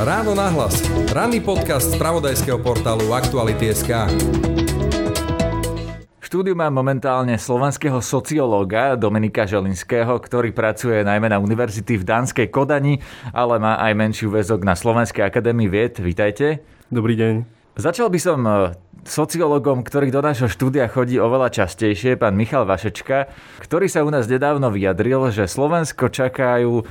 Ráno nahlas. Ranný podcast z pravodajského portálu Aktuality.sk štúdiu mám momentálne slovenského sociológa Dominika Želinského, ktorý pracuje najmä na univerzity v Dánskej Kodani, ale má aj menší väzok na Slovenskej akadémii vied. Vítajte. Dobrý deň. Začal by som e, sociológom, ktorý do nášho štúdia chodí oveľa častejšie, pán Michal Vašečka, ktorý sa u nás nedávno vyjadril, že Slovensko čakajú e,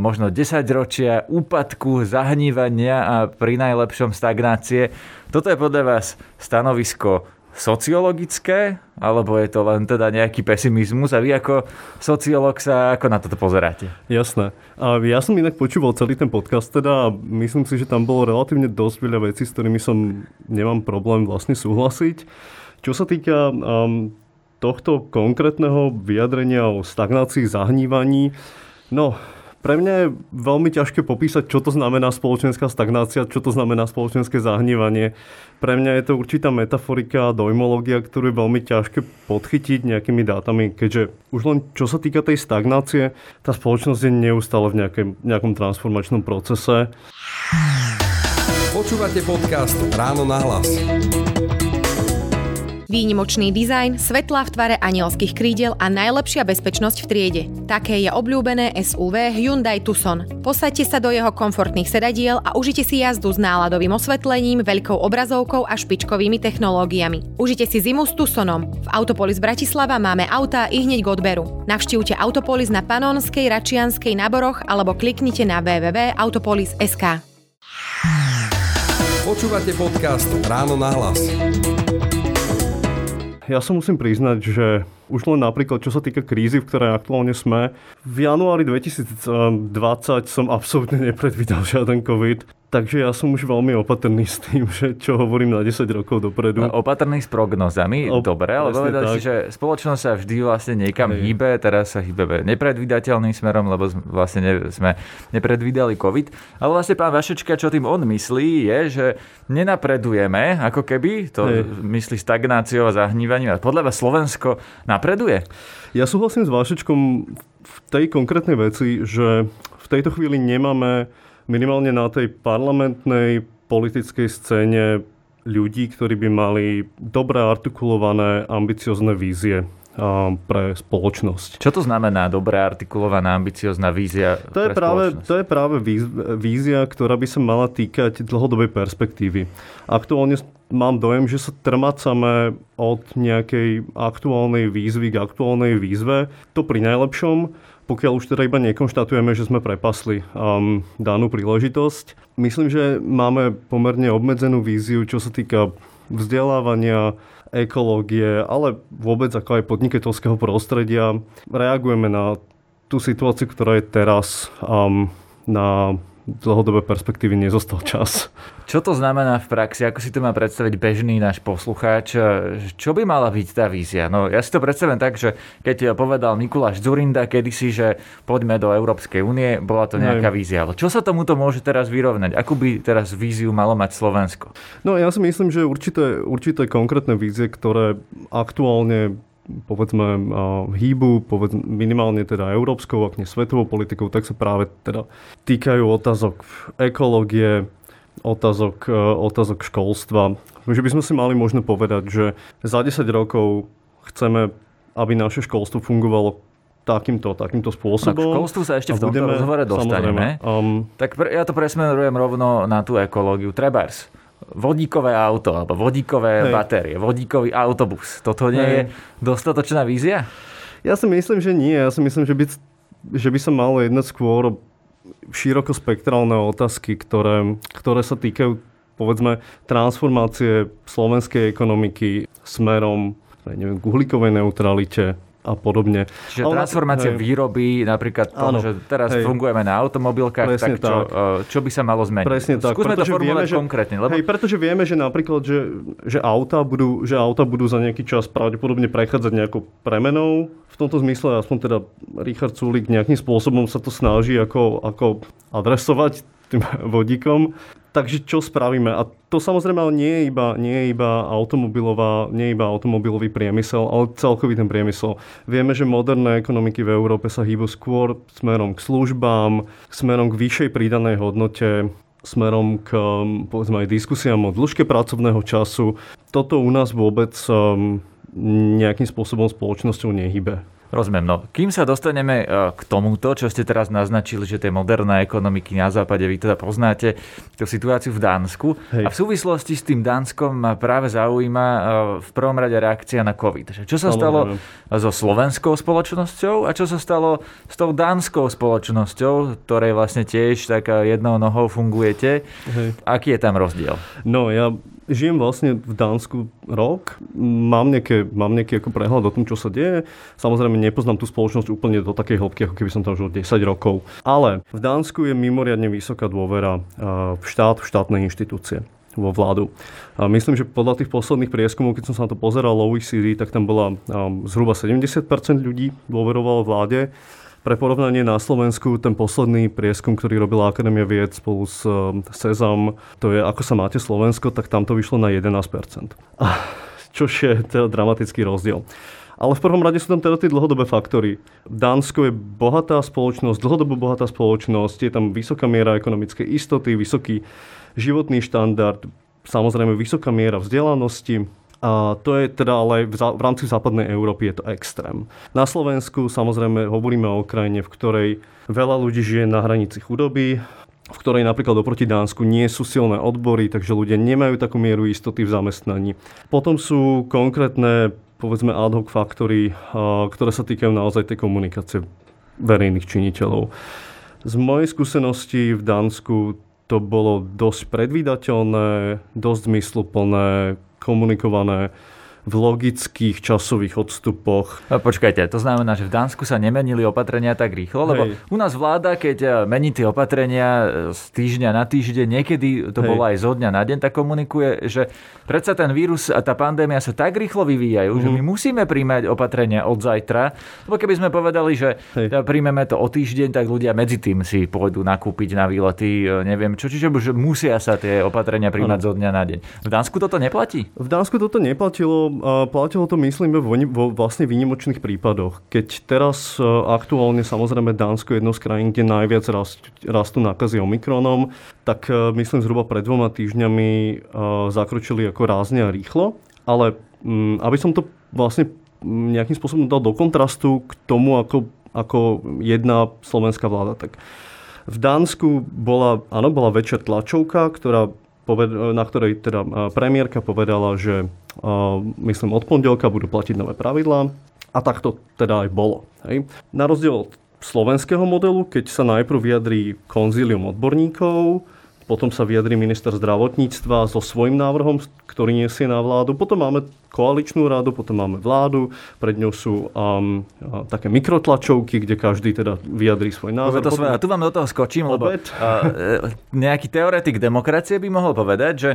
možno 10 ročia úpadku, zahnívania a pri najlepšom stagnácie. Toto je podľa vás stanovisko sociologické, alebo je to len teda nejaký pesimizmus a vy ako sociológ sa ako na toto pozeráte? Jasné. A ja som inak počúval celý ten podcast teda a myslím si, že tam bolo relatívne dosť veľa vecí, s ktorými som nemám problém vlastne súhlasiť. Čo sa týka um, tohto konkrétneho vyjadrenia o stagnácii, zahnívaní, no pre mňa je veľmi ťažké popísať, čo to znamená spoločenská stagnácia, čo to znamená spoločenské zahnívanie. Pre mňa je to určitá metaforika a dojmológia, ktorú je veľmi ťažké podchytiť nejakými dátami, keďže už len čo sa týka tej stagnácie, tá spoločnosť je neustále v nejakém, nejakom transformačnom procese. Počúvate podcast Ráno na hlas. Výnimočný dizajn, svetlá v tvare anielských krídel a najlepšia bezpečnosť v triede. Také je obľúbené SUV Hyundai Tucson. Posaďte sa do jeho komfortných sedadiel a užite si jazdu s náladovým osvetlením, veľkou obrazovkou a špičkovými technológiami. Užite si zimu s Tucsonom. V Autopolis Bratislava máme autá i hneď k odberu. Navštívte Autopolis na Panonskej, Račianskej, Naboroch alebo kliknite na www.autopolis.sk. Počúvate podcast Ráno na hlas ja sa musím priznať, že už len napríklad, čo sa týka krízy, v ktorej aktuálne sme, v januári 2020 som absolútne nepredvídal žiaden COVID. Takže ja som už veľmi opatrný s tým, že čo hovorím na 10 rokov dopredu. No, opatrný s prognozami, o, dobre, ale povedal si, že spoločnosť sa vždy vlastne niekam Hej. hýbe, teraz sa hýbe nepredvídateľným smerom, lebo vlastne ne, sme nepredvídali COVID. Ale vlastne pán Vašečka, čo tým on myslí, je, že nenapredujeme, ako keby, to Hej. myslí stagnáciou a zahnívaním. A podľa vás Slovensko napreduje? Ja súhlasím s Vašečkom v tej konkrétnej veci, že v tejto chvíli nemáme minimálne na tej parlamentnej politickej scéne ľudí, ktorí by mali dobre artikulované, ambiciozne vízie pre spoločnosť. Čo to znamená dobrá artikulovaná, ambiciozná vízia to je pre práve, To je práve vízia, ktorá by sa mala týkať dlhodobej perspektívy. Aktuálne mám dojem, že sa trmacame od nejakej aktuálnej výzvy k aktuálnej výzve. To pri najlepšom pokiaľ už teda iba nekonštatujeme, že sme prepasli um, danú príležitosť. Myslím, že máme pomerne obmedzenú víziu, čo sa týka vzdelávania, ekológie, ale vôbec ako aj podnikateľského prostredia. Reagujeme na tú situáciu, ktorá je teraz um, na dlhodobé perspektívy nezostal čas. Čo to znamená v praxi? Ako si to má predstaviť bežný náš poslucháč? Čo by mala byť tá vízia? No ja si to predstavím tak, že keď povedal Mikuláš Zurinda kedysi, že poďme do Európskej únie, bola to nejaká Nej. vízia. Ale čo sa tomuto môže teraz vyrovnať? Akú by teraz víziu malo mať Slovensko? No ja si myslím, že určité, určité konkrétne vízie, ktoré aktuálne povedzme hýbu, povedzme, minimálne teda európskou, ak nie svetovou politikou, tak sa práve teda týkajú otázok ekológie, otázok, e, otázok školstva. Že by sme si mali možno povedať, že za 10 rokov chceme, aby naše školstvo fungovalo takýmto, takýmto spôsobom. k školstvu sa ešte v tomto rozhovore dostaneme. Um, tak ja to presmerujem rovno na tú ekológiu. Trebárs vodíkové auto alebo vodíkové Hej. batérie, vodíkový autobus. Toto nie Hej. je dostatočná vízia? Ja si myslím, že nie. Ja si myslím, že by, že by sa malo jednať skôr širokospektrálne otázky, ktoré, ktoré sa týkajú povedzme transformácie slovenskej ekonomiky smerom neviem, k uhlíkovej neutralite, a podobne. Čiže Ale transformácia hej. výroby, napríklad to, že teraz hej. fungujeme na automobilkách, Presne tak, čo, tak. E, čo by sa malo zmeniť? Presne tak. Skúsme pretože to formulovať vieme, že, konkrétne. Lebo... Hej, pretože vieme, že napríklad, že, že, auta budú, že auta budú za nejaký čas pravdepodobne prechádzať nejakou premenou. V tomto zmysle aspoň teda Richard Sulik nejakým spôsobom sa to snaží ako, ako adresovať tým vodíkom. Takže čo spravíme? A to samozrejme ale nie je iba, nie je iba automobilová, nie je iba automobilový priemysel, ale celkový ten priemysel. Vieme, že moderné ekonomiky v Európe sa hýbu skôr smerom k službám, smerom k vyššej pridanej hodnote, smerom k povedzme aj diskusiám o dĺžke pracovného času. Toto u nás vôbec um, nejakým spôsobom spoločnosťou nehybe. Rozumiem, no kým sa dostaneme e, k tomuto, čo ste teraz naznačili, že tie moderné ekonomiky na západe, vy teda poznáte tú situáciu v Dánsku Hej. a v súvislosti s tým Dánskom ma práve zaujíma e, v prvom rade reakcia na COVID. Čo sa stalo so slovenskou spoločnosťou a čo sa stalo s tou dánskou spoločnosťou, ktorej vlastne tiež tak jednou nohou fungujete. Hej. Aký je tam rozdiel? No ja žijem vlastne v Dánsku rok, mám nejaké, mám nejaký ako prehľad o tom, čo sa deje. Samozrejme nepoznám tú spoločnosť úplne do takej hĺbky, ako keby som tam žil 10 rokov. Ale v Dánsku je mimoriadne vysoká dôvera v štát, v štátne inštitúcie vo vládu. A myslím, že podľa tých posledných prieskumov, keď som sa na to pozeral OECD, tak tam bola zhruba 70% ľudí dôverovalo vláde pre porovnanie na Slovensku, ten posledný prieskum, ktorý robila Akadémia vied spolu s Sezam, to je ako sa máte Slovensko, tak tam to vyšlo na 11%. Čož je teda dramatický rozdiel. Ale v prvom rade sú tam teda tie dlhodobé faktory. Dánsko je bohatá spoločnosť, dlhodobo bohatá spoločnosť, je tam vysoká miera ekonomickej istoty, vysoký životný štandard, samozrejme vysoká miera vzdelanosti, a to je teda ale v, rámci západnej Európy je to extrém. Na Slovensku samozrejme hovoríme o krajine, v ktorej veľa ľudí žije na hranici chudoby, v ktorej napríklad oproti Dánsku nie sú silné odbory, takže ľudia nemajú takú mieru istoty v zamestnaní. Potom sú konkrétne, povedzme, ad hoc faktory, ktoré sa týkajú naozaj tej komunikácie verejných činiteľov. Z mojej skúsenosti v Dánsku to bolo dosť predvídateľné, dosť zmysluplné, komunikované v logických časových odstupoch. Počkajte, to znamená, že v Dánsku sa nemenili opatrenia tak rýchlo, lebo Hej. u nás vláda, keď e, mení tie opatrenia e, z týždňa na týždeň, niekedy to Hej. bolo aj zo dňa na deň, tak komunikuje, že predsa ten vírus a tá pandémia sa tak rýchlo vyvíjajú, mm. že my mhm. musíme príjmať opatrenia od zajtra, lebo keby sme povedali, že Hej. príjmeme to o týždeň, tak ľudia medzi tým si pôjdu nakúpiť na výlety, e, neviem čo, čiže že musia sa tie opatrenia príjmať ano. zo dňa na deň. V Dánsku toto neplatí? V Dánsku toto neplatilo platilo to myslím vo, vlastne výnimočných prípadoch. Keď teraz e, aktuálne samozrejme Dánsko je jednou z krajín, kde najviac rast, rastú nákazy Omikronom, tak e, myslím zhruba pred dvoma týždňami e, zakročili ako rázne a rýchlo. Ale mm, aby som to vlastne nejakým spôsobom dal do kontrastu k tomu, ako, ako jedna slovenská vláda, tak v Dánsku bola, áno, bola väčšia tlačovka, ktorá na ktorej teda premiérka povedala, že myslím od pondelka budú platiť nové pravidlá a tak to teda aj bolo. Hej. Na rozdiel od slovenského modelu, keď sa najprv vyjadrí konzílium odborníkov, potom sa vyjadrí minister zdravotníctva so svojím návrhom, ktorý nesie na vládu. Potom máme koaličnú radu, potom máme vládu, pred ňou sú um, také mikrotlačovky, kde každý teda vyjadrí svoj názor. To potom... tu vám do toho skočím, lebo uh, nejaký teoretik demokracie by mohol povedať, že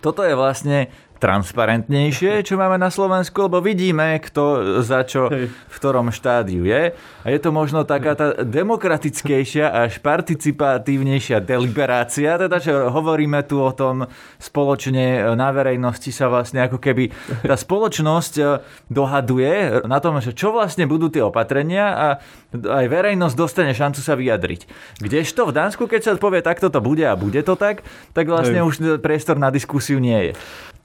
toto je vlastne transparentnejšie, čo máme na Slovensku, lebo vidíme, kto za čo v ktorom štádiu je. A je to možno taká tá demokratickejšia až participatívnejšia deliberácia, teda že hovoríme tu o tom spoločne na verejnosti sa vlastne ako keby tá spoločnosť e, dohaduje na tom, že čo vlastne budú tie opatrenia a aj verejnosť dostane šancu sa vyjadriť. Kdežto v Dánsku, keď sa povie takto to bude a bude to tak, tak vlastne už priestor na diskusiu nie je.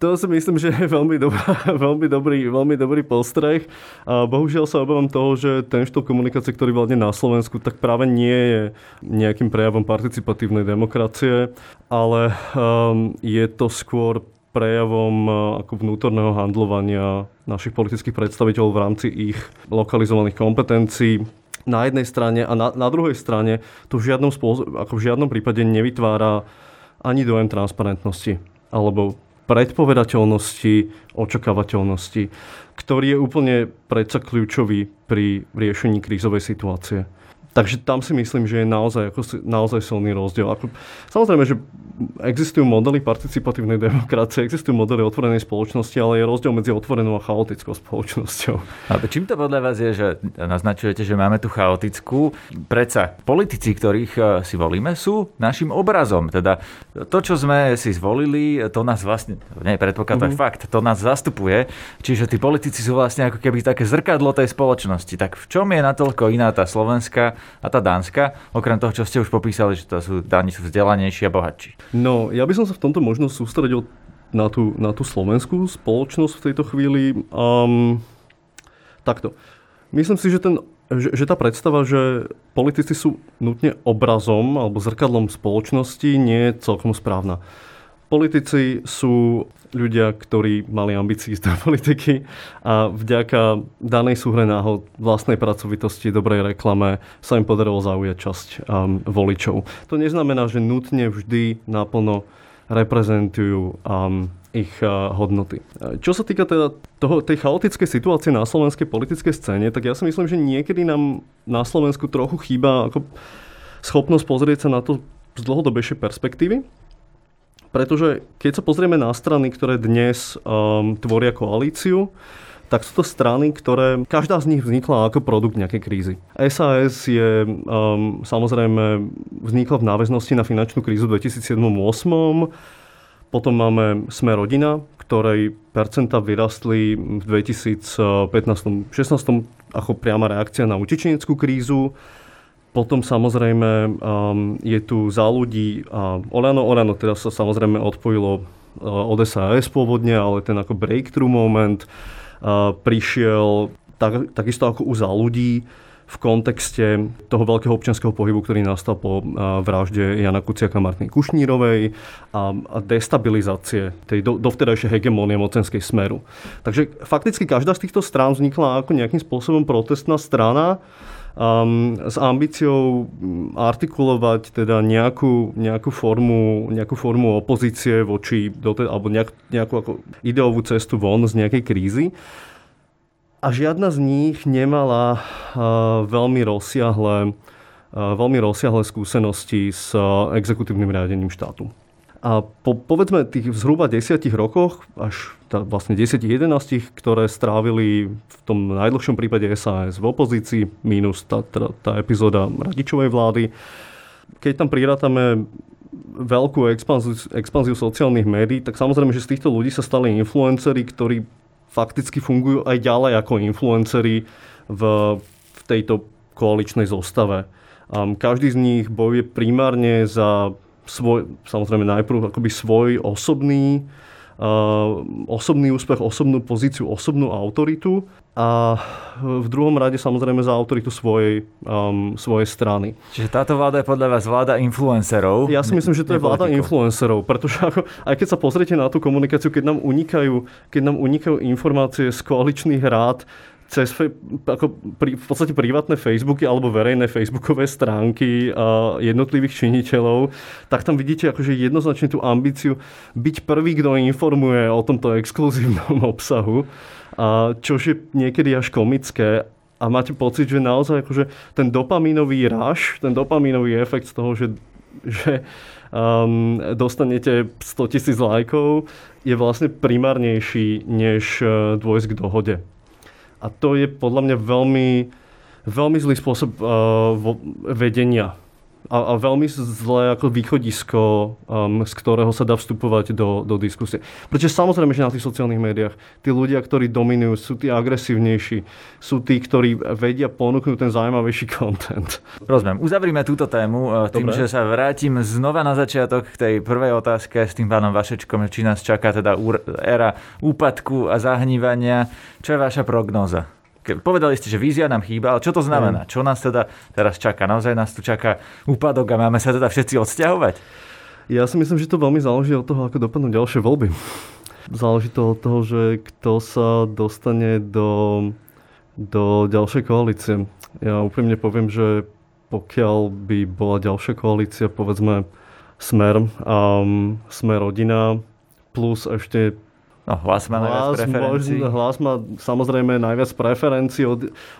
To si myslím, že je veľmi, dobrá, veľmi, dobrý, veľmi dobrý postreh. A bohužiaľ sa obávam toho, že ten štýl komunikácie, ktorý vládne na Slovensku, tak práve nie je nejakým prejavom participatívnej demokracie, ale um, je to skôr prejavom uh, ako vnútorného handlovania našich politických predstaviteľov v rámci ich lokalizovaných kompetencií na jednej strane a na, na druhej strane to v žiadnom, spôsob, ako v žiadnom prípade nevytvára ani dojem transparentnosti alebo predpovedateľnosti, očakávateľnosti, ktorý je úplne predsa kľúčový pri riešení krízovej situácie. Takže tam si myslím, že je naozaj, ako, naozaj silný rozdiel. Ako, samozrejme, že existujú modely participatívnej demokracie, existujú modely otvorenej spoločnosti, ale je rozdiel medzi otvorenou a chaotickou spoločnosťou. A čím to podľa vás je, že naznačujete, že máme tu chaotickú? Predsa politici, ktorých e, si volíme, sú našim obrazom. Teda to, čo sme si zvolili, to nás vlastne, nie predpokladať mm-hmm. fakt, to nás zastupuje. Čiže tí politici sú vlastne ako keby také zrkadlo tej spoločnosti. Tak v čom je natoľko iná tá slovenská a tá Dánska, okrem toho, čo ste už popísali, že to sú, Dáni sú vzdelanejší a bohatší. No, ja by som sa v tomto možno sústredil na tú, na tú slovenskú spoločnosť v tejto chvíli. Um, takto. Myslím si, že, ten, že, že tá predstava, že politici sú nutne obrazom alebo zrkadlom spoločnosti, nie je celkom správna. Politici sú ľudia, ktorí mali ambícií z politiky a vďaka danej súhre náhod, vlastnej pracovitosti, dobrej reklame sa im podarilo zaujať časť um, voličov. To neznamená, že nutne vždy naplno reprezentujú um, ich uh, hodnoty. Čo sa týka teda toho, tej chaotickej situácie na slovenskej politickej scéne, tak ja si myslím, že niekedy nám na Slovensku trochu chýba ako schopnosť pozrieť sa na to z dlhodobejšej perspektívy pretože keď sa pozrieme na strany, ktoré dnes um, tvoria koalíciu, tak sú to strany, ktoré, každá z nich vznikla ako produkt nejakej krízy. SAS je um, samozrejme vznikla v náväznosti na finančnú krízu 2007-2008. Potom máme Sme rodina, ktorej percenta vyrastli v 2015-16 ako priama reakcia na utečeneckú krízu. Potom samozrejme um, je tu za ľudí uh, Olano. Olano teda sa samozrejme odpojilo uh, od SAS pôvodne, ale ten ako breakthrough moment uh, prišiel tak, takisto ako u za ľudí v kontexte toho veľkého občianského pohybu, ktorý nastal po vražde Jana Kuciaka a Martiny Kušnírovej a, a destabilizácie tej do, dovtedajšej hegemónie mocenskej smeru. Takže fakticky každá z týchto strán vznikla ako nejakým spôsobom protestná strana, um, s ambíciou mm, artikulovať teda nejakú, nejakú, formu, nejakú formu opozície voči, alebo nejak, nejakú ako ideovú cestu von z nejakej krízy. A žiadna z nich nemala uh, veľmi rozsiahle, veľmi rozsiahle skúsenosti s exekutívnym riadením štátu. A po povedzme tých zhruba desiatich rokoch, až tá, vlastne 10-11, ktoré strávili v tom najdlhšom prípade SAS v opozícii, minus tá, tá, tá epizóda radičovej vlády, keď tam prirátame veľkú expanziu, expanziu sociálnych médií, tak samozrejme, že z týchto ľudí sa stali influenceri, ktorí fakticky fungujú aj ďalej ako influenceri v, v tejto koaličnej zostave. Um, každý z nich bojuje primárne za svoj, samozrejme najprv akoby svoj osobný, uh, osobný úspech, osobnú pozíciu, osobnú autoritu a v druhom rade samozrejme za autoritu svojej, um, svojej strany. Čiže táto vláda je podľa vás vláda influencerov? Ja si myslím, že to je vláda influencerov, pretože ako, aj keď sa pozriete na tú komunikáciu, keď nám unikajú, keď nám unikajú informácie z koaličných rád, cez ako pri, v podstate privátne Facebooky alebo verejné Facebookové stránky a jednotlivých činiteľov, tak tam vidíte akože jednoznačne tú ambíciu byť prvý, kto informuje o tomto exkluzívnom obsahu, a čož je niekedy až komické a máte pocit, že naozaj akože ten dopamínový rush, ten dopamínový efekt z toho, že, že um, dostanete 100 tisíc lajkov, je vlastne primárnejší, než uh, dôjsť k dohode. A to je podľa mňa veľmi, veľmi zlý spôsob uh, vedenia a, a veľmi zlé ako východisko, um, z ktorého sa dá vstupovať do, do diskusie. Pretože samozrejme, že na tých sociálnych médiách tí ľudia, ktorí dominujú, sú tí agresívnejší, sú tí, ktorí vedia ponúknuť ten zaujímavejší content. Rozumiem. Uzavrime túto tému tým, Dobre. že sa vrátim znova na začiatok k tej prvej otázke s tým pánom Vašečkom, či nás čaká teda éra úpadku a zahnívania. Čo je vaša prognóza? Povedali ste, že vízia nám chýba, ale čo to znamená? Mm. Čo nás teda teraz čaká? Naozaj nás tu čaká úpadok a máme sa teda všetci odsťahovať? Ja si myslím, že to veľmi záleží od toho, ako dopadnú ďalšie voľby. Záleží to od toho, že kto sa dostane do, do ďalšej koalície. Ja úprimne poviem, že pokiaľ by bola ďalšia koalícia, povedzme Smer, um, Smer rodina, plus ešte No, hlas má najviac preferencií. Hlas má samozrejme najviac preferencií.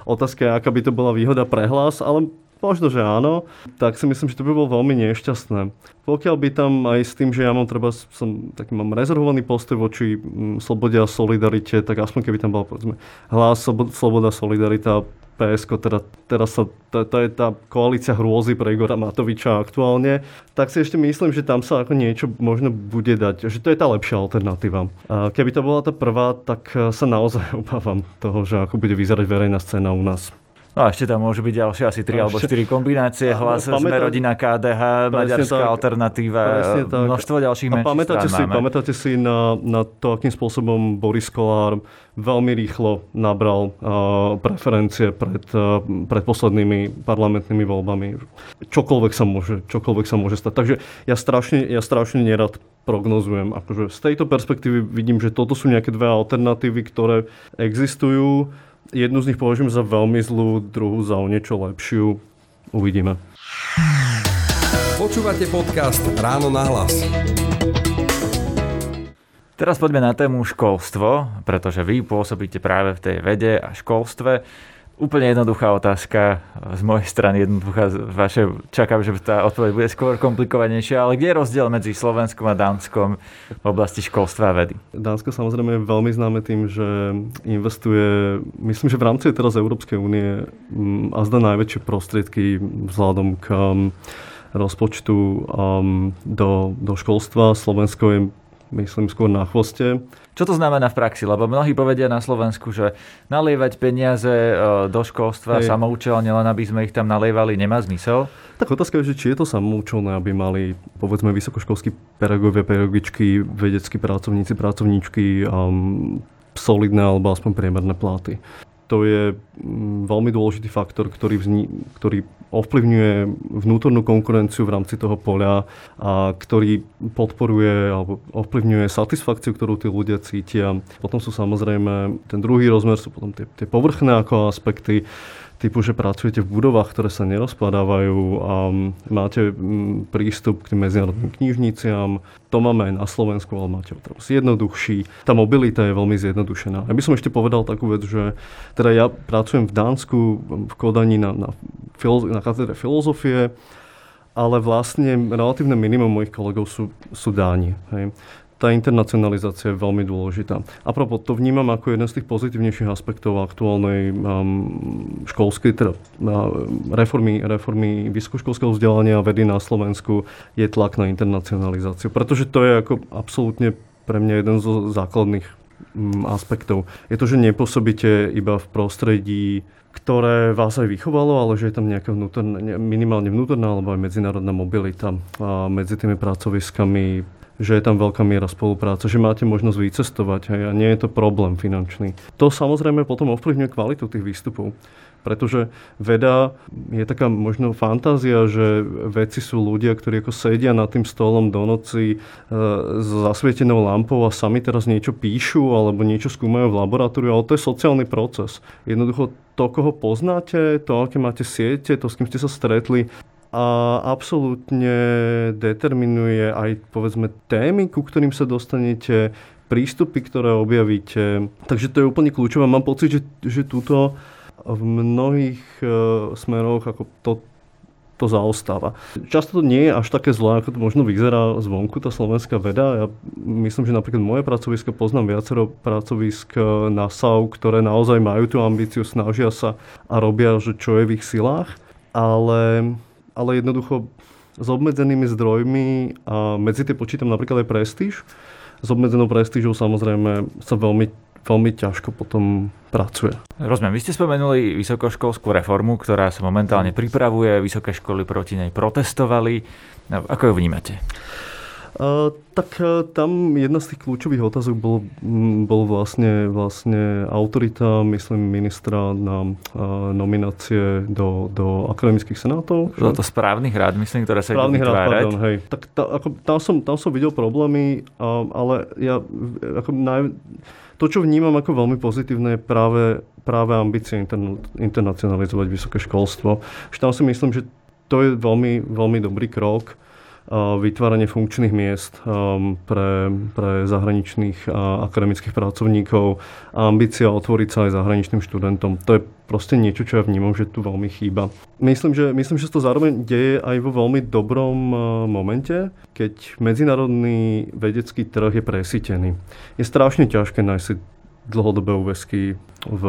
Otázka je, aká by to bola výhoda pre hlas, ale Možno, že áno, tak si myslím, že to by bolo veľmi nešťastné. Pokiaľ by tam aj s tým, že ja mám treba, som taký mám rezervovaný postoj voči mm, slobode a solidarite, tak aspoň keby tam bola povedzme hlas, sloboda, solidarita, PSK, teda, teraz sa, to, to je tá koalícia hrôzy pre Igora Matoviča aktuálne, tak si ešte myslím, že tam sa ako niečo možno bude dať, že to je tá lepšia alternatíva. A keby to bola tá prvá, tak sa naozaj obávam toho, že ako bude vyzerať verejná scéna u nás. No a ešte tam môžu byť ďalšie asi 3 alebo 4 kombinácie. Hlas, pamätá... sme rodina KDH, Maďarská tak, alternatíva, množstvo ďalších menších pamätáte si, máme. pamätáte si na, na to, akým spôsobom Boris Kolár veľmi rýchlo nabral uh, preferencie pred, uh, pred poslednými parlamentnými voľbami. Čokoľvek sa môže, čokoľvek sa môže stať. Takže ja strašne, ja strašne nerad prognozujem. Akože z tejto perspektívy vidím, že toto sú nejaké dve alternatívy, ktoré existujú Jednu z nich považujem za veľmi zlú, druhú za o niečo lepšiu. Uvidíme. Počúvate podcast Ráno na hlas. Teraz poďme na tému školstvo, pretože vy pôsobíte práve v tej vede a školstve. Úplne jednoduchá otázka z mojej strany, jednoduchá vaše, čakám, že tá odpoveď bude skôr komplikovanejšia, ale kde je rozdiel medzi Slovenskom a Dánskom v oblasti školstva a vedy? Dánsko samozrejme je veľmi známe tým, že investuje, myslím, že v rámci teraz Európskej únie mm, a zda najväčšie prostriedky vzhľadom k mm, rozpočtu um, do, do školstva. Slovensko je myslím skôr na chvoste. Čo to znamená v praxi? Lebo mnohí povedia na Slovensku, že nalievať peniaze e, do školstva Hej. samoučelne, len aby sme ich tam nalievali, nemá zmysel? Tak otázka je, že či je to samoučelné, aby mali povedzme vysokoškolskí pedagógovia, pedagogičky, vedeckí pracovníci, pracovníčky um, solidné alebo aspoň priemerné platy to je mm, veľmi dôležitý faktor, ktorý, vzni, ktorý ovplyvňuje vnútornú konkurenciu v rámci toho poľa a ktorý podporuje alebo ovplyvňuje satisfakciu, ktorú tí ľudia cítia. Potom sú samozrejme, ten druhý rozmer sú potom tie, tie povrchné ako aspekty, typu, že pracujete v budovách, ktoré sa nerozpadávajú a máte mm, prístup k tým medzinárodným knižniciam. To máme aj na Slovensku, ale máte ho teraz jednoduchší. Tá mobilita je veľmi zjednodušená. Ja by som ešte povedal takú vec, že teda ja pracujem v Dánsku, v Kodani na, na, na katedre filozofie, ale vlastne relatívne minimum mojich kolegov sú, sú Dáni. Hej tá internacionalizácia je veľmi dôležitá. A propos, to vnímam ako jeden z tých pozitívnejších aspektov aktuálnej um, školskej, teda uh, reformy, reformy vysokoškolského vzdelania a vedy na Slovensku je tlak na internacionalizáciu. Pretože to je ako absolútne pre mňa jeden zo základných um, aspektov. Je to, že nepôsobíte iba v prostredí ktoré vás aj vychovalo, ale že je tam nejaká vnútorná, minimálne vnútorná alebo aj medzinárodná mobilita a medzi tými pracoviskami že je tam veľká miera spolupráce, že máte možnosť vycestovať hej, a nie je to problém finančný. To samozrejme potom ovplyvňuje kvalitu tých výstupov. Pretože veda je taká možno fantázia, že vedci sú ľudia, ktorí ako sedia nad tým stolom do noci e, s zasvietenou lampou a sami teraz niečo píšu alebo niečo skúmajú v laboratóriu, ale to je sociálny proces. Jednoducho to, koho poznáte, to, aké máte siete, to, s kým ste sa stretli, a absolútne determinuje aj povedzme témy, ku ktorým sa dostanete, prístupy, ktoré objavíte. Takže to je úplne kľúčové. Mám pocit, že, že túto v mnohých uh, smeroch ako to, to zaostáva. Často to nie je až také zlé, ako to možno vyzerá zvonku, tá slovenská veda. Ja myslím, že napríklad moje pracovisko, poznám viacero pracovisk na SAU, ktoré naozaj majú tú ambíciu, snažia sa a robia, že čo je v ich silách. Ale ale jednoducho s obmedzenými zdrojmi a medzi tie počítam napríklad aj prestíž. S obmedzenou prestížou samozrejme sa veľmi, veľmi ťažko potom pracuje. Rozumiem, vy ste spomenuli vysokoškolskú reformu, ktorá sa momentálne pripravuje, vysoké školy proti nej protestovali. No, ako ju vnímate? Tak e, tam jedna z tých kľúčových otázok bol, bol vlastne, vlastne autorita, myslím, ministra na nominácie do, do akademických senátov. Bolo to správnych rád, myslím, ktoré sa správnych rád, pardon, hej. Tak tá, ako, tam, som, tam som videl problémy, ale ja ako naj, to, čo vnímam ako veľmi pozitívne, je práve, práve ambície interna, internacionalizovať vysoké školstvo. Že tam si myslím, že to je veľmi, veľmi dobrý krok vytváranie funkčných miest pre, pre zahraničných akademických pracovníkov a ambícia otvoriť sa aj zahraničným študentom. To je proste niečo, čo ja vnímam, že tu veľmi chýba. Myslím, že, myslím, že to zároveň deje aj vo veľmi dobrom momente, keď medzinárodný vedecký trh je presítený. Je strašne ťažké nájsť si dlhodobé úvesky v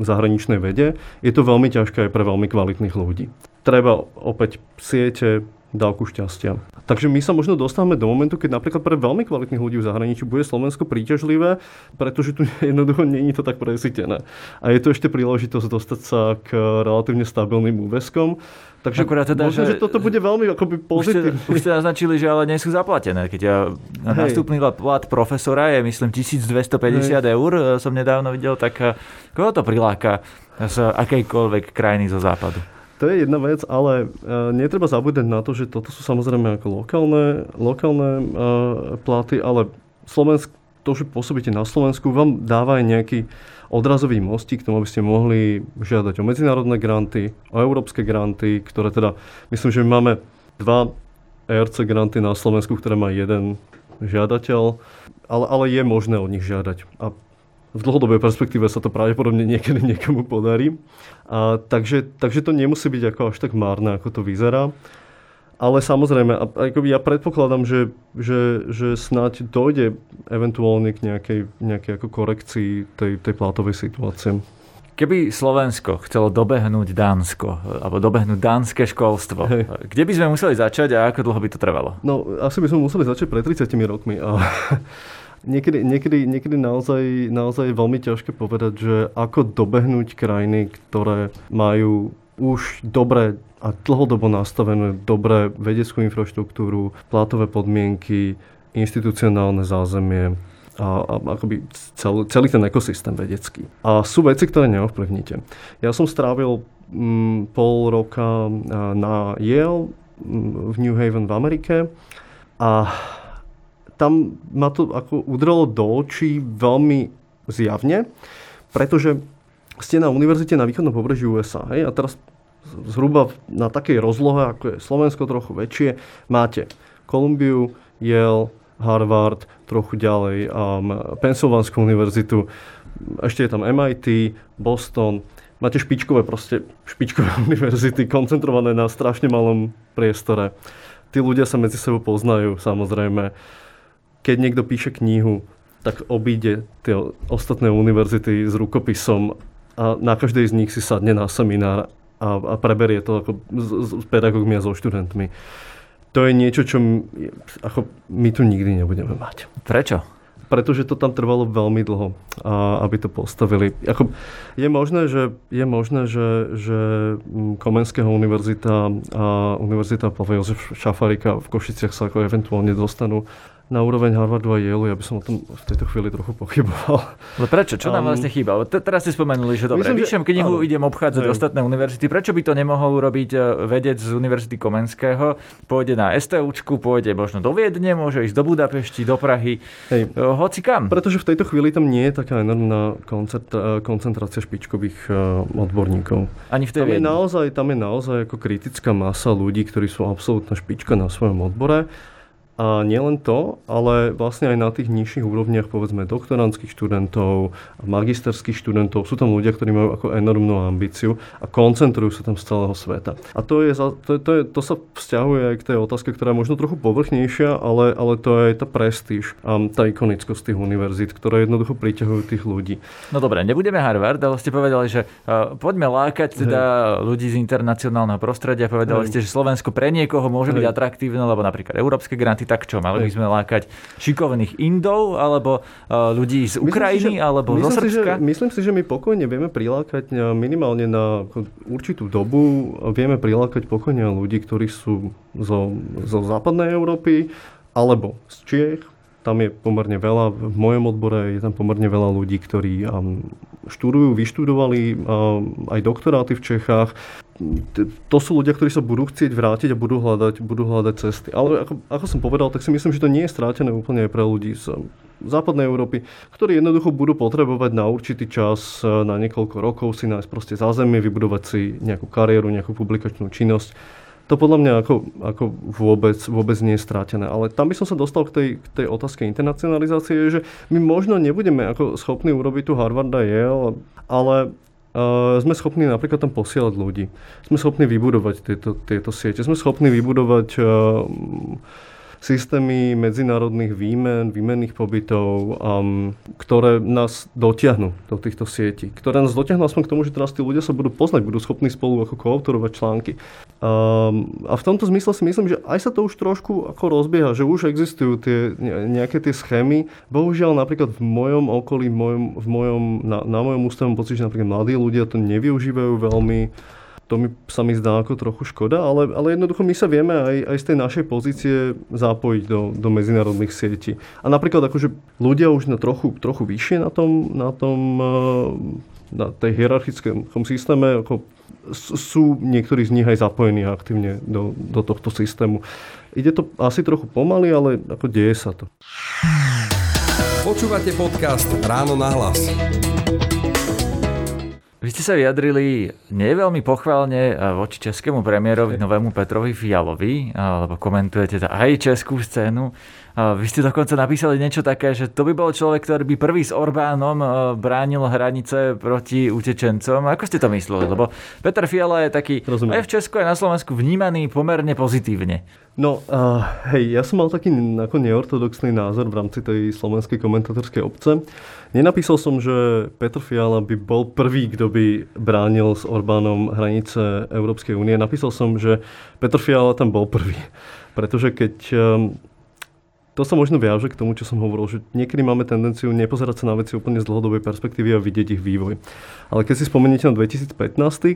zahraničnej vede. Je to veľmi ťažké aj pre veľmi kvalitných ľudí. Treba opäť siete, dávku šťastia. Takže my sa možno dostávame do momentu, keď napríklad pre veľmi kvalitných ľudí v zahraničí bude Slovensko príťažlivé, pretože tu jednoducho není to tak presítené. A je to ešte príležitosť dostať sa k relatívne stabilným úveskom. Takže Akurát teda, možno, že, že toto bude veľmi akoby pozitívne. Už ste, už ste naznačili, že ale nie sú zaplatené. Keď ja nastupný plat profesora je myslím 1250 Hej. eur, e, som nedávno videl, tak e, koho to priláka z akejkoľvek krajiny zo západu? To je jedna vec, ale uh, netreba zabúdať na to, že toto sú samozrejme ako lokálne, lokálne uh, platy, ale Slovensk, to, že pôsobíte na Slovensku, vám dáva aj nejaký odrazový mostík k tomu, aby ste mohli žiadať o medzinárodné granty, o európske granty, ktoré teda, myslím, že my máme dva ERC granty na Slovensku, ktoré má jeden žiadateľ, ale, ale je možné od nich žiadať. A v dlhodobej perspektíve sa to pravdepodobne niekedy niekomu podarí. A, takže, takže to nemusí byť ako až tak márne, ako to vyzerá. Ale samozrejme, akoby ja predpokladám, že, že, že snáď dojde eventuálne k nejakej, nejakej ako korekcii tej, tej plátovej situácie. Keby Slovensko chcelo dobehnúť Dánsko, alebo dobehnúť dánske školstvo, Hej. kde by sme museli začať a ako dlho by to trvalo? No, asi by sme museli začať pred 30 rokmi. A niekedy, niekedy, niekedy naozaj, naozaj veľmi ťažké povedať, že ako dobehnúť krajiny, ktoré majú už dobre a dlhodobo nastavenú dobré vedeckú infraštruktúru, plátové podmienky, institucionálne zázemie a, a akoby celý, celý ten ekosystém vedecký. A sú veci, ktoré neovplyvníte. Ja som strávil mm, pol roka na Yale v New Haven v Amerike a tam ma to ako udrelo do očí veľmi zjavne, pretože ste na univerzite na východnom pobreží USA. Hej, a teraz zhruba na takej rozlohe, ako je Slovensko trochu väčšie, máte Kolumbiu, Yale, Harvard, trochu ďalej, um, Pensylvánsku univerzitu, ešte je tam MIT, Boston, máte špičkové, proste špičkové univerzity, koncentrované na strašne malom priestore. Tí ľudia sa medzi sebou poznajú, samozrejme keď niekto píše knihu, tak obíde tie ostatné univerzity s rukopisom a na každej z nich si sadne na seminár a, a preberie to ako s, s pedagógmi a so študentmi. To je niečo, čo my, ako my tu nikdy nebudeme mať. Prečo? Pretože to tam trvalo veľmi dlho, a, aby to postavili. Ako, je možné, že, je možné, že, že Komenského univerzita a Univerzita Pavla Jozef Šafarika v Košiciach sa ako eventuálne dostanú na úroveň Harvardu a Yale, ja by som o tom v tejto chvíli trochu pochyboval. Ale prečo? Čo nám um, vlastne chýba? Te, teraz ste spomenuli, že dobre, myslím, vyššem knihu, áno, idem obchádzať hej. ostatné univerzity. Prečo by to nemohol urobiť e, vedec z Univerzity Komenského? Pôjde na STUčku, pôjde možno do Viedne, môže ísť do Budapešti, do Prahy, hej. E, hoci kam. Pretože v tejto chvíli tam nie je taká enormná e, koncentrácia špičkových odborníkov. Ani v tej tam je, naozaj, tam je naozaj ako kritická masa ľudí, ktorí sú absolútna špička na svojom odbore a nielen to, ale vlastne aj na tých nižších úrovniach, povedzme doktorantských študentov, magisterských študentov, sú tam ľudia, ktorí majú ako enormnú ambíciu a koncentrujú sa tam z celého sveta. A to, je, to, to, je, to sa vzťahuje aj k tej otázke, ktorá je možno trochu povrchnejšia, ale, ale to je tá prestíž a tá ikonickosť tých univerzít, ktoré jednoducho priťahujú tých ľudí. No dobre, nebudeme Harvard, ale ste povedali, že uh, poďme lákať teda Hej. ľudí z internacionálneho prostredia. Povedali Hej. ste, že Slovensko pre niekoho môže Hej. byť atraktívne, lebo napríklad európske granty tak čo? Mali by sme lákať šikovných Indov, alebo uh, ľudí z Ukrajiny, myslím, že, alebo myslím zo Srbska? Si, že, myslím si, že my pokojne vieme prilákať e, minimálne na určitú dobu, vieme prilákať pokojne ľudí, ktorí sú zo, zo západnej Európy, alebo z Čiech, tam je pomerne veľa, v mojom odbore je tam pomerne veľa ľudí, ktorí študujú, vyštudovali aj doktoráty v Čechách. To sú ľudia, ktorí sa budú chcieť vrátiť a budú hľadať, budú hľadať cesty. Ale ako, ako som povedal, tak si myslím, že to nie je strátené úplne aj pre ľudí z západnej Európy, ktorí jednoducho budú potrebovať na určitý čas, uh, na niekoľko rokov si nájsť proste zázemie, vybudovať si nejakú kariéru, nejakú publikačnú činnosť to podľa mňa ako, ako vôbec, vôbec nie je stratené. Ale tam by som sa dostal k tej, k tej otázke internacionalizácie, že my možno nebudeme ako schopní urobiť tu Harvard a Yale, ale sme schopní napríklad tam posielať ľudí. Sme schopní vybudovať tieto, tieto siete. Sme schopní vybudovať systémy medzinárodných výmen, výmenných pobytov, um, ktoré nás dotiahnu do týchto sietí. Ktoré nás dotiahnu aspoň k tomu, že teraz tí ľudia sa budú poznať, budú schopní spolu ako koautorovať články. Um, a v tomto zmysle si myslím, že aj sa to už trošku ako rozbieha, že už existujú tie, nejaké tie schémy. Bohužiaľ napríklad v mojom okolí, v mojom, v mojom, na, na mojom ústavom pocit, že napríklad mladí ľudia to nevyužívajú veľmi to mi, sa mi zdá ako trochu škoda, ale, ale jednoducho my sa vieme aj, aj z tej našej pozície zapojiť do, do medzinárodných sietí. A napríklad akože ľudia už na trochu, trochu vyššie na tom, na tom eh, na tej hierarchickom systéme, ako sú niektorí z nich aj zapojení aktívne do, do tohto systému. Ide to asi trochu pomaly, ale ako deje sa to. Počúvate podcast Ráno na hlas. Vy ste sa vyjadrili nie veľmi pochválne voči českému premiérovi novému Petrovi Fialovi, lebo komentujete aj českú scénu. Vy ste dokonca napísali niečo také, že to by bol človek, ktorý by prvý s Orbánom bránil hranice proti utečencom. Ako ste to mysleli? Lebo Petr Fiala je taký Rozumiem. aj v Česku, aj na Slovensku vnímaný pomerne pozitívne. No, uh, hej, ja som mal taký ako neortodoxný názor v rámci tej slovenskej komentatorskej obce. Nenapísal som, že Petr Fiala by bol prvý, kto by bránil s Orbánom hranice Európskej únie. Napísal som, že Petr Fiala tam bol prvý. Pretože keď um, to sa možno viaže k tomu, čo som hovoril, že niekedy máme tendenciu nepozerať sa na veci úplne z dlhodobej perspektívy a vidieť ich vývoj. Ale keď si spomeniete na 2015,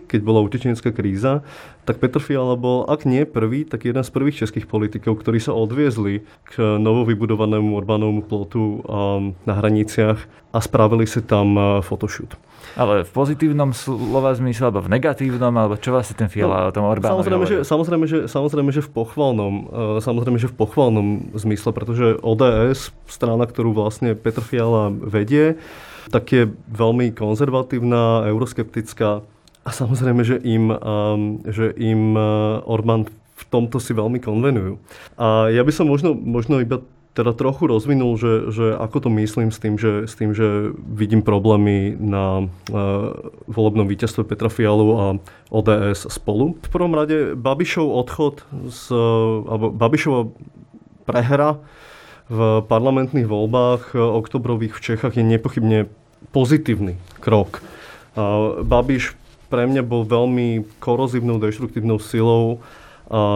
keď bola utečenská kríza, tak Petr Fiala bol, ak nie prvý, tak jeden z prvých českých politikov, ktorí sa odviezli k novovybudovanému Orbánovmu plotu um, na hraniciach a spravili si tam uh, photoshoot. Ale v pozitívnom slova zmysle, alebo v negatívnom, alebo čo vlastne ten Fiala no, o tom Orbánovi samozrejme, že, samozrejme, že, samozrejme, že v pochvalnom, uh, samozrejme, že v pochvalnom zmysle, pretože ODS, strana, ktorú vlastne Petr Fiala vedie, tak je veľmi konzervatívna, euroskeptická a samozrejme, že im, um, že im uh, Orbán v tomto si veľmi konvenujú. A ja by som možno, možno iba teda trochu rozvinul, že, že ako to myslím s tým, že, s tým, že vidím problémy na uh, volebnom víťazstve Petra Fialu a ODS spolu. V prvom rade Babišov odchod z, alebo Babišova prehra v parlamentných voľbách oktobrových v Čechách je nepochybne pozitívny krok. Uh, Babiš pre mňa bol veľmi korozívnou, deštruktívnou silou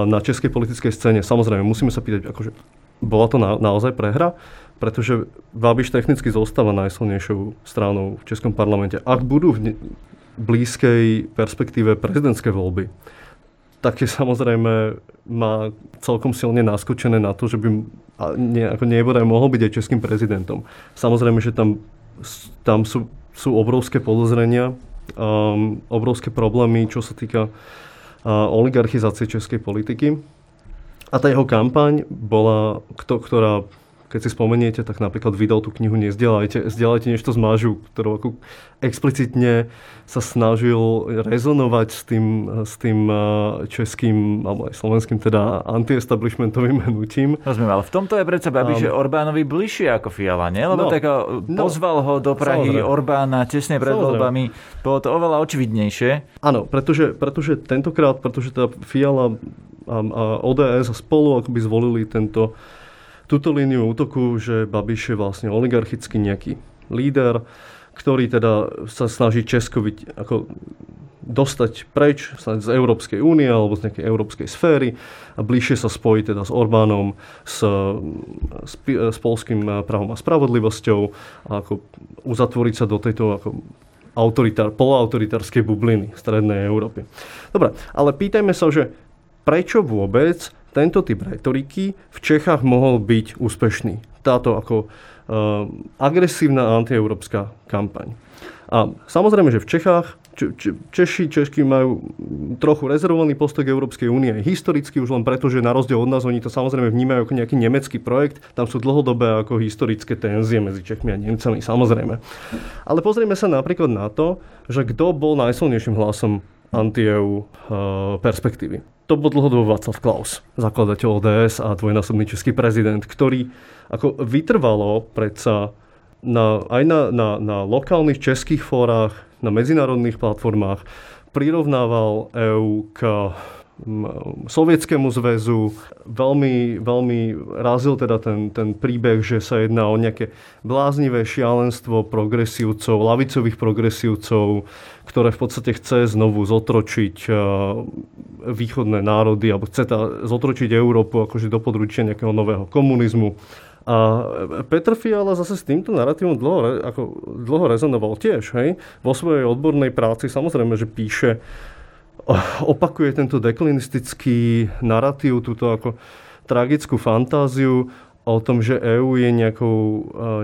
na českej politickej scéne. Samozrejme, musíme sa pýtať, akože bola to na, naozaj prehra, pretože Babiš technicky zostáva najsilnejšou stranou v Českom parlamente. Ak budú v blízkej perspektíve prezidentské voľby, tak je samozrejme má celkom silne naskočené na to, že by ne, ako nebodaj mohol byť aj českým prezidentom. Samozrejme, že tam, tam sú, sú obrovské podozrenia, um, obrovské problémy, čo sa týka uh, oligarchizácie českej politiky. A tá jeho kampaň bola, ktorá keď si spomeniete, tak napríklad vydal tú knihu Nezdielajte, zdieľajte niečo z mážu, ktorú ako explicitne sa snažil rezonovať s tým, s tým eh, českým, alebo aj slovenským teda anti-establishmentovým hnutím. Rozumiem, ale v tomto je predsa Babi, um, že Orbánovi bližšie ako Fiala, nie? Lebo no, tak eh, no, pozval ho do Prahy samozrejme. Orbána tesne pred voľbami. Bolo to oveľa očividnejšie. Áno, pretože, pretože tentokrát, pretože tá Fiala a, a ODS spolu akoby zvolili tento túto líniu útoku, že Babiš je vlastne oligarchický nejaký líder, ktorý teda sa snaží Česko byť, ako dostať preč z Európskej únie alebo z nejakej európskej sféry a bližšie sa spojiť teda s Orbánom, s, s, s polským právom a spravodlivosťou a ako uzatvoriť sa do tejto ako autoritár, poloautoritárskej bubliny Strednej Európy. Dobre, ale pýtajme sa, že prečo vôbec tento typ retoriky v Čechách mohol byť úspešný. Táto ako uh, agresívna antieurópska kampaň. A samozrejme, že v Čechách Češi, Češky majú trochu rezervovaný postoj k Európskej únie historicky, už len preto, že na rozdiel od nás oni to samozrejme vnímajú ako nejaký nemecký projekt. Tam sú dlhodobé ako historické tenzie medzi Čechmi a Nemcami, samozrejme. Ale pozrieme sa napríklad na to, že kto bol najsilnejším hlasom anti-EU uh, perspektívy. To bol dlhodobo Václav Klaus, zakladateľ ODS a dvojnásobný český prezident, ktorý ako vytrvalo predsa na, aj na, na, na lokálnych českých fórach, na medzinárodných platformách prirovnával EÚ k Sovietskému zväzu. Veľmi, veľmi razil teda ten, ten príbeh, že sa jedná o nejaké bláznivé šialenstvo progresívcov, lavicových progresívcov, ktoré v podstate chce znovu zotročiť východné národy, alebo chce zotročiť Európu akože do područia nejakého nového komunizmu. A Petr Fiala zase s týmto narratívom dlho, ako, dlho rezonoval tiež. Hej? Vo svojej odbornej práci samozrejme, že píše opakuje tento deklinistický narratív, túto ako tragickú fantáziu o tom, že EÚ je nejakou,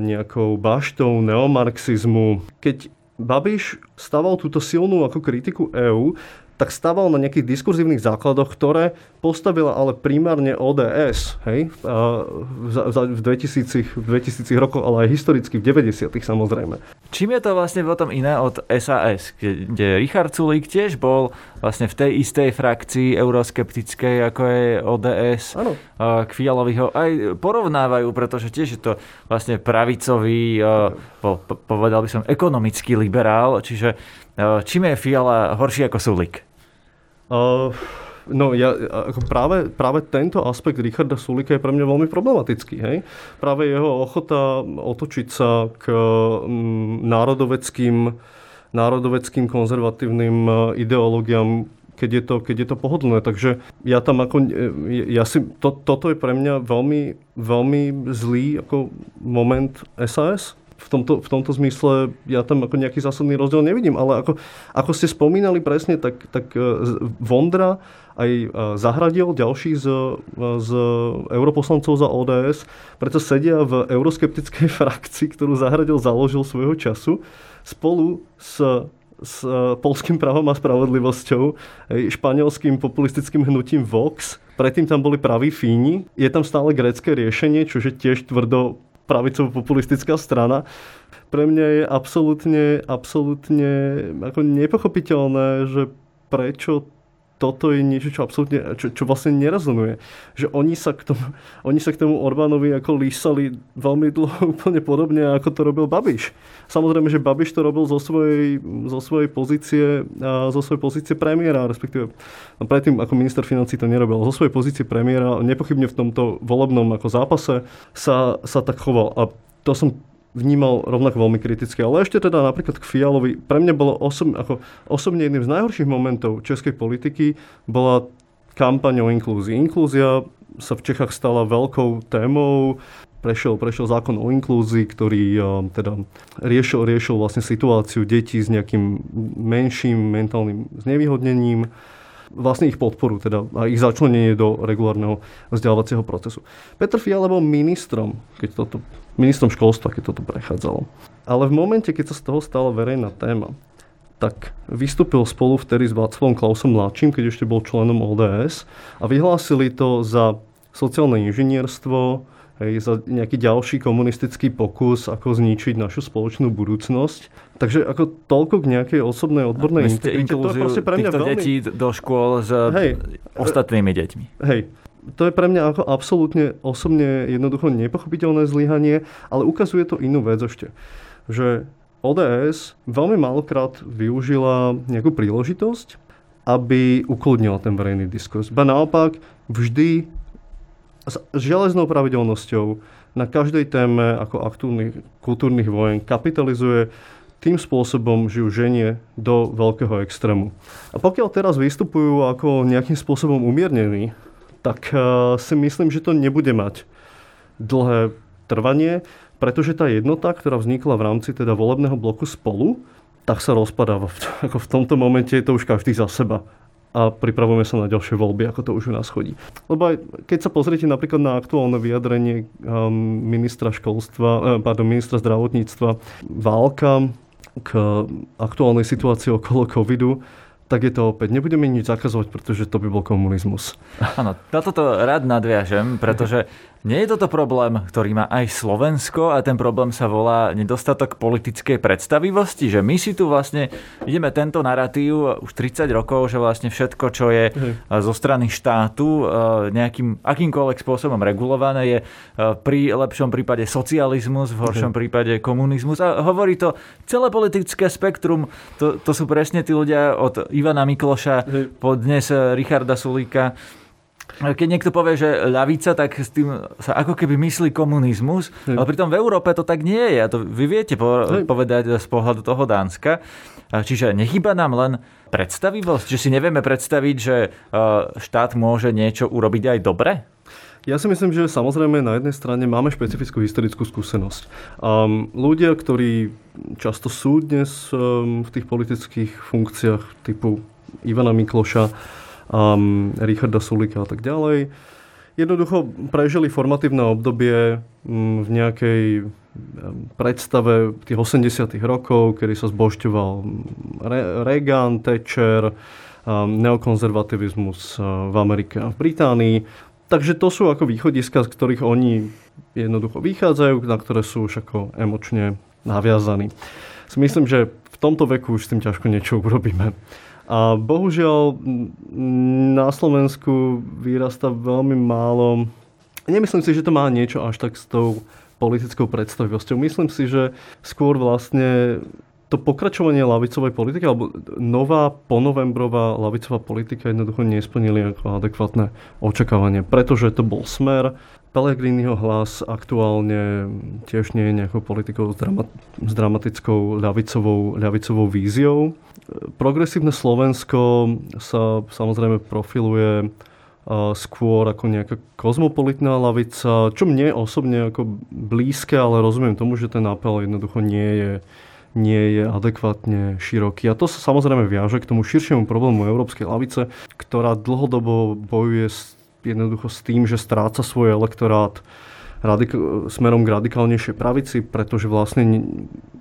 nejakou baštou neomarxizmu. Keď Babiš staval túto silnú ako kritiku EÚ, tak stával na nejakých diskurzívnych základoch, ktoré postavila ale primárne ODS hej, v, 2000, v 2000 rokoch, ale aj historicky v 90 samozrejme. Čím je to vlastne potom iné od SAS, kde Richard Sulík tiež bol vlastne v tej istej frakcii euroskeptickej, ako je ODS. Ano. K Fialovi ho aj porovnávajú, pretože tiež je to vlastne pravicový, po, povedal by som, ekonomický liberál, čiže Čím je Fiala horší ako Sulik? Uh, no ja, ako práve, práve tento aspekt Richarda Sulika je pre mňa veľmi problematický. Hej? Práve jeho ochota otočiť sa k mm, národoveckým, národoveckým konzervatívnym e, ideológiám, keď je to, keď je to pohodlné. Takže ja tam ako, e, ja si, to, toto je pre mňa veľmi, veľmi zlý ako moment SAS, v tomto, v tomto zmysle ja tam ako nejaký zásadný rozdiel nevidím, ale ako, ako ste spomínali presne, tak, tak e, Vondra aj e, Zahradil, ďalší z, z europoslancov za ODS, preto sedia v euroskeptickej frakcii, ktorú Zahradil založil svojho času, spolu s s e, polským právom a spravodlivosťou, španielským populistickým hnutím Vox. Predtým tam boli praví Fíni. Je tam stále grécké riešenie, čo je tiež tvrdo pravicovo-populistická strana. Pre mňa je absolútne, absolútne ako nepochopiteľné, že prečo toto je niečo, čo absolútne, čo, čo vlastne nerezonuje. Že oni sa, k tomu, oni sa k tomu Orbánovi ako lísali veľmi dlho úplne podobne, ako to robil Babiš. Samozrejme, že Babiš to robil zo svojej, zo svojej pozície, zo svojej pozície premiéra, respektíve predtým ako minister financí to nerobil. Zo svojej pozície premiéra nepochybne v tomto volebnom ako zápase sa, sa tak choval. A to som vnímal rovnako veľmi kriticky. Ale ešte teda napríklad k Fialovi, pre mňa bolo osom, ako osobne jedným z najhorších momentov českej politiky bola kampaň o inklúzii. Inklúzia sa v Čechách stala veľkou témou. Prešiel, prešiel zákon o inklúzii, ktorý uh, teda riešil, riešil vlastne situáciu detí s nejakým menším mentálnym znevýhodnením vlastne ich podporu teda, a ich začlenenie do regulárneho vzdelávacieho procesu. Petr Fiala bol ministrom, keď toto, ministrom školstva, keď toto prechádzalo. Ale v momente, keď sa z toho stala verejná téma, tak vystúpil spolu vtedy s Václavom Klausom mladším, keď ešte bol členom ODS a vyhlásili to za sociálne inžinierstvo, hej, za nejaký ďalší komunistický pokus, ako zničiť našu spoločnú budúcnosť. Takže ako toľko k nejakej osobnej odbornej integrite. To je proste pre mňa veľmi... detí do škôl s hej, ostatnými deťmi. Hej, to je pre mňa ako absolútne osobne jednoducho nepochopiteľné zlyhanie, ale ukazuje to inú vec ešte. Že ODS veľmi málokrát využila nejakú príležitosť, aby ukludnila ten verejný diskurs. Ba naopak, vždy s železnou pravidelnosťou na každej téme ako aktúrnych kultúrnych vojen kapitalizuje tým spôsobom, že ju ženie do veľkého extrému. A pokiaľ teraz vystupujú ako nejakým spôsobom umiernení, tak uh, si myslím, že to nebude mať dlhé trvanie, pretože tá jednota, ktorá vznikla v rámci teda volebného bloku spolu, tak sa rozpadáva. Ako v tomto momente je to už každý za seba a pripravujeme sa na ďalšie voľby, ako to už u nás chodí. Lebo aj keď sa pozriete napríklad na aktuálne vyjadrenie um, ministra školstva, eh, pardon, ministra zdravotníctva Válka k aktuálnej situácii okolo covidu, tak je to opäť, nebudeme nič zakazovať, pretože to by bol komunizmus. Áno, na toto rád nadviažem, pretože nie je toto problém, ktorý má aj Slovensko a ten problém sa volá nedostatok politickej predstavivosti, že my si tu vlastne ideme tento narratív už 30 rokov, že vlastne všetko, čo je zo strany štátu e, nejakým akýmkoľvek spôsobom regulované, je e, pri lepšom prípade socializmus, v horšom prípade komunizmus. A hovorí to celé politické spektrum, to, to sú presne tí ľudia od Ivana Mikloša po dnes Richarda Sulíka, keď niekto povie, že ľavica, tak s tým sa ako keby myslí komunizmus, hmm. ale pritom v Európe to tak nie je. A to vy viete po- povedať z pohľadu toho Dánska. Čiže nechýba nám len predstavivosť, že si nevieme predstaviť, že štát môže niečo urobiť aj dobre? Ja si myslím, že samozrejme na jednej strane máme špecifickú historickú skúsenosť. Um, ľudia, ktorí často sú dnes um, v tých politických funkciách typu Ivana Mikloša, um, Richarda Sulika a tak ďalej. Jednoducho prežili formatívne obdobie um, v nejakej predstave tých 80 rokov, kedy sa zbožťoval Re- Reagan, Thatcher, neokonzervativizmus uh, v Amerike a v Británii. Takže to sú ako východiska, z ktorých oni jednoducho vychádzajú, na ktoré sú už ako emočne naviazaní. Myslím, že v tomto veku už s tým ťažko niečo urobíme. A bohužiaľ na Slovensku vyrasta veľmi málo. Nemyslím si, že to má niečo až tak s tou politickou predstavivosťou. Myslím si, že skôr vlastne to pokračovanie lavicovej politiky, alebo nová ponovembrová lavicová politika jednoducho nesplnili ako adekvátne očakávanie, pretože to bol smer, Pellegriniho hlas aktuálne tiež nie je nejakou politikou s, dramat- s dramatickou ľavicovou, ľavicovou víziou. Progresívne Slovensko sa samozrejme profiluje skôr ako nejaká kozmopolitná lavica, čo mne osobne ako blízke, ale rozumiem tomu, že ten apel jednoducho nie je, nie je adekvátne široký. A to sa samozrejme viaže k tomu širšiemu problému európskej lavice, ktorá dlhodobo bojuje s jednoducho s tým, že stráca svoj elektorát radik- smerom k radikálnejšej pravici, pretože vlastne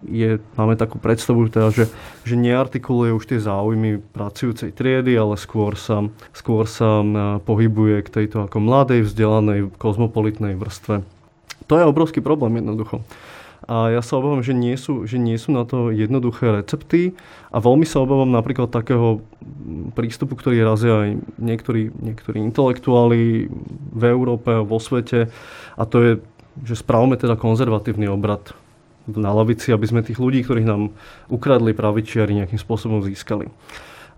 je, máme takú predstavu, teda, že, že neartikuluje už tie záujmy pracujúcej triedy, ale skôr sa, skôr sa pohybuje k tejto ako mladej, vzdelanej, kozmopolitnej vrstve. To je obrovský problém jednoducho. A ja sa obávam, že nie, sú, že nie sú na to jednoduché recepty a veľmi sa obávam napríklad takého prístupu, ktorý razia aj niektorí, niektorí intelektuáli v Európe, vo svete a to je, že spravme teda konzervatívny obrad na lavici, aby sme tých ľudí, ktorých nám ukradli pravičiari, nejakým spôsobom získali.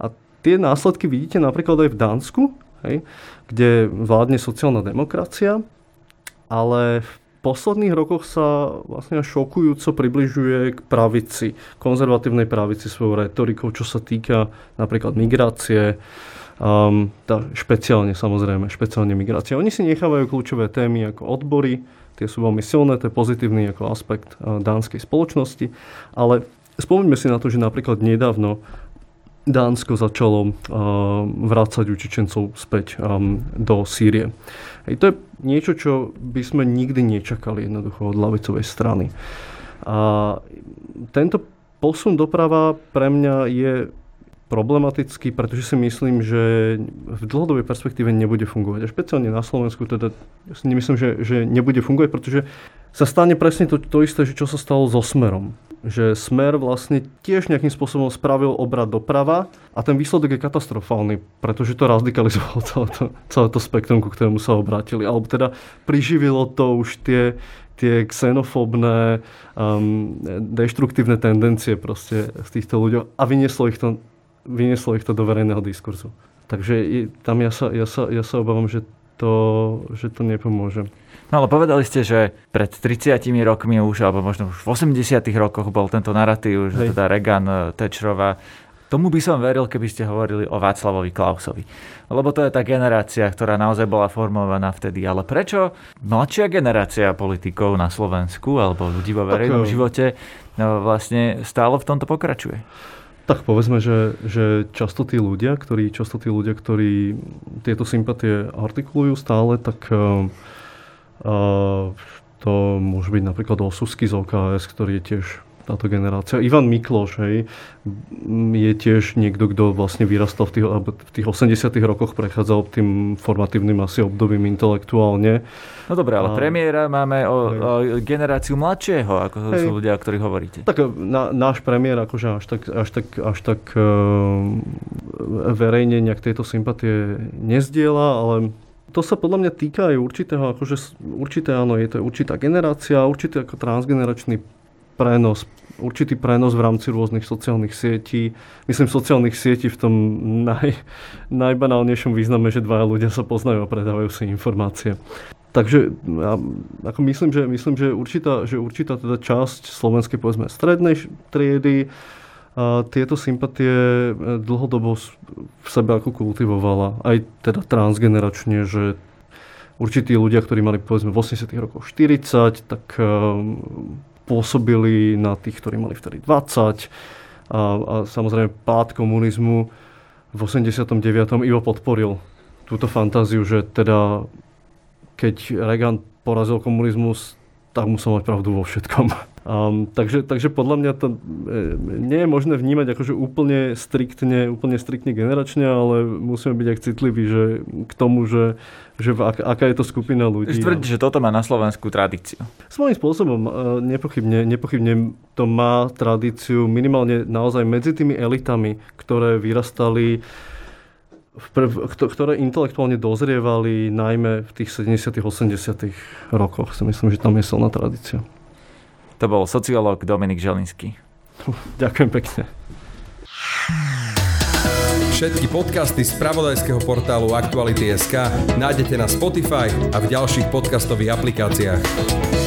A tie následky vidíte napríklad aj v Dánsku, hej, kde vládne sociálna demokracia, ale v posledných rokoch sa vlastne šokujúco približuje k pravici, konzervatívnej pravici svojou retorikou, čo sa týka napríklad migrácie, um, tá, špeciálne samozrejme, špeciálne migrácie. Oni si nechávajú kľúčové témy ako odbory, tie sú veľmi silné, to je pozitívny ako aspekt uh, dánskej spoločnosti, ale spomeňme si na to, že napríklad nedávno Dánsko začalo uh, vrácať utečencov späť um, do Sýrie. Hej, to je niečo, čo by sme nikdy nečakali jednoducho od lavicovej strany. A tento posun doprava pre mňa je problematický, pretože si myslím, že v dlhodobej perspektíve nebude fungovať. A špeciálne na Slovensku teda si nemyslím, že, že nebude fungovať, pretože sa stane presne to, to isté, že čo sa stalo so Smerom že Smer vlastne tiež nejakým spôsobom spravil obrad doprava a ten výsledok je katastrofálny, pretože to radikalizovalo celé to, celé to spektrum, ku ktorému sa obrátili. Alebo teda priživilo to už tie, tie xenofóbne, um, deštruktívne tendencie proste z týchto ľudí a vynieslo ich to, vynieslo ich to do verejného diskurzu. Takže tam ja sa, ja sa, ja sa obávam, že to, že to nepomôže. No ale povedali ste, že pred 30 rokmi už, alebo možno už v 80 rokoch bol tento narratív, že Hej. teda Reagan, eh, Thatcherová. Tomu by som veril, keby ste hovorili o Václavovi Klausovi. Lebo to je tá generácia, ktorá naozaj bola formovaná vtedy. Ale prečo mladšia generácia politikov na Slovensku alebo ľudí vo verejnom tak, živote no, vlastne stále v tomto pokračuje? Tak povedzme, že, že často tí ľudia, ktorí, často tí ľudia, ktorí tieto sympatie artikulujú stále, tak uh, to môže byť napríklad Osusky z OKS, ktorý je tiež táto generácia. Ivan Mikloš, hej, je tiež niekto, kto vlastne vyrastal v tých, v tých 80 rokoch, prechádzal tým formatívnym asi obdobím intelektuálne. No dobré, ale a... premiéra máme o, o generáciu mladšieho, ako hej. sú ľudia, o ktorých hovoríte. Tak na, náš premiér akože až tak, až tak, až tak uh, verejne nejak tejto sympatie nezdiela, ale to sa podľa mňa týka aj určitého, akože určité áno, je to určitá generácia, určitý ako transgeneračný prenos, určitý prenos v rámci rôznych sociálnych sietí. Myslím sociálnych sietí v tom naj, najbanálnejšom význame, že dvaja ľudia sa poznajú a predávajú si informácie. Takže ja, ako myslím, že, myslím, že určitá, že určitá teda časť slovenskej povedzme strednej triedy a tieto sympatie e, dlhodobo v sebe ako kultivovala. Aj teda transgeneračne, že určití ľudia, ktorí mali povedzme v 80 rokoch 40, tak um, pôsobili na tých, ktorí mali vtedy 20. A, a samozrejme pád komunizmu v 89. iba podporil túto fantáziu, že teda keď Reagan porazil komunizmus, tak musel mať pravdu vo všetkom. Um, takže, takže podľa mňa to e, nie je možné vnímať akože úplne striktne, úplne striktne generačne, ale musíme byť aj citliví že, k tomu, že, že ak, aká je to skupina ľudí. Tvrdí, že toto má na Slovensku tradíciu. Svojím spôsobom, e, nepochybne, nepochybne to má tradíciu minimálne naozaj medzi tými elitami, ktoré vyrastali ktoré intelektuálne dozrievali najmä v tých 70 80 rokoch. Si myslím, že tam je silná tradícia. To bol sociológ Dominik Želinský. Ďakujem pekne. Všetky podcasty z pravodajského portálu Aktuality.sk nájdete na Spotify a v ďalších podcastových aplikáciách.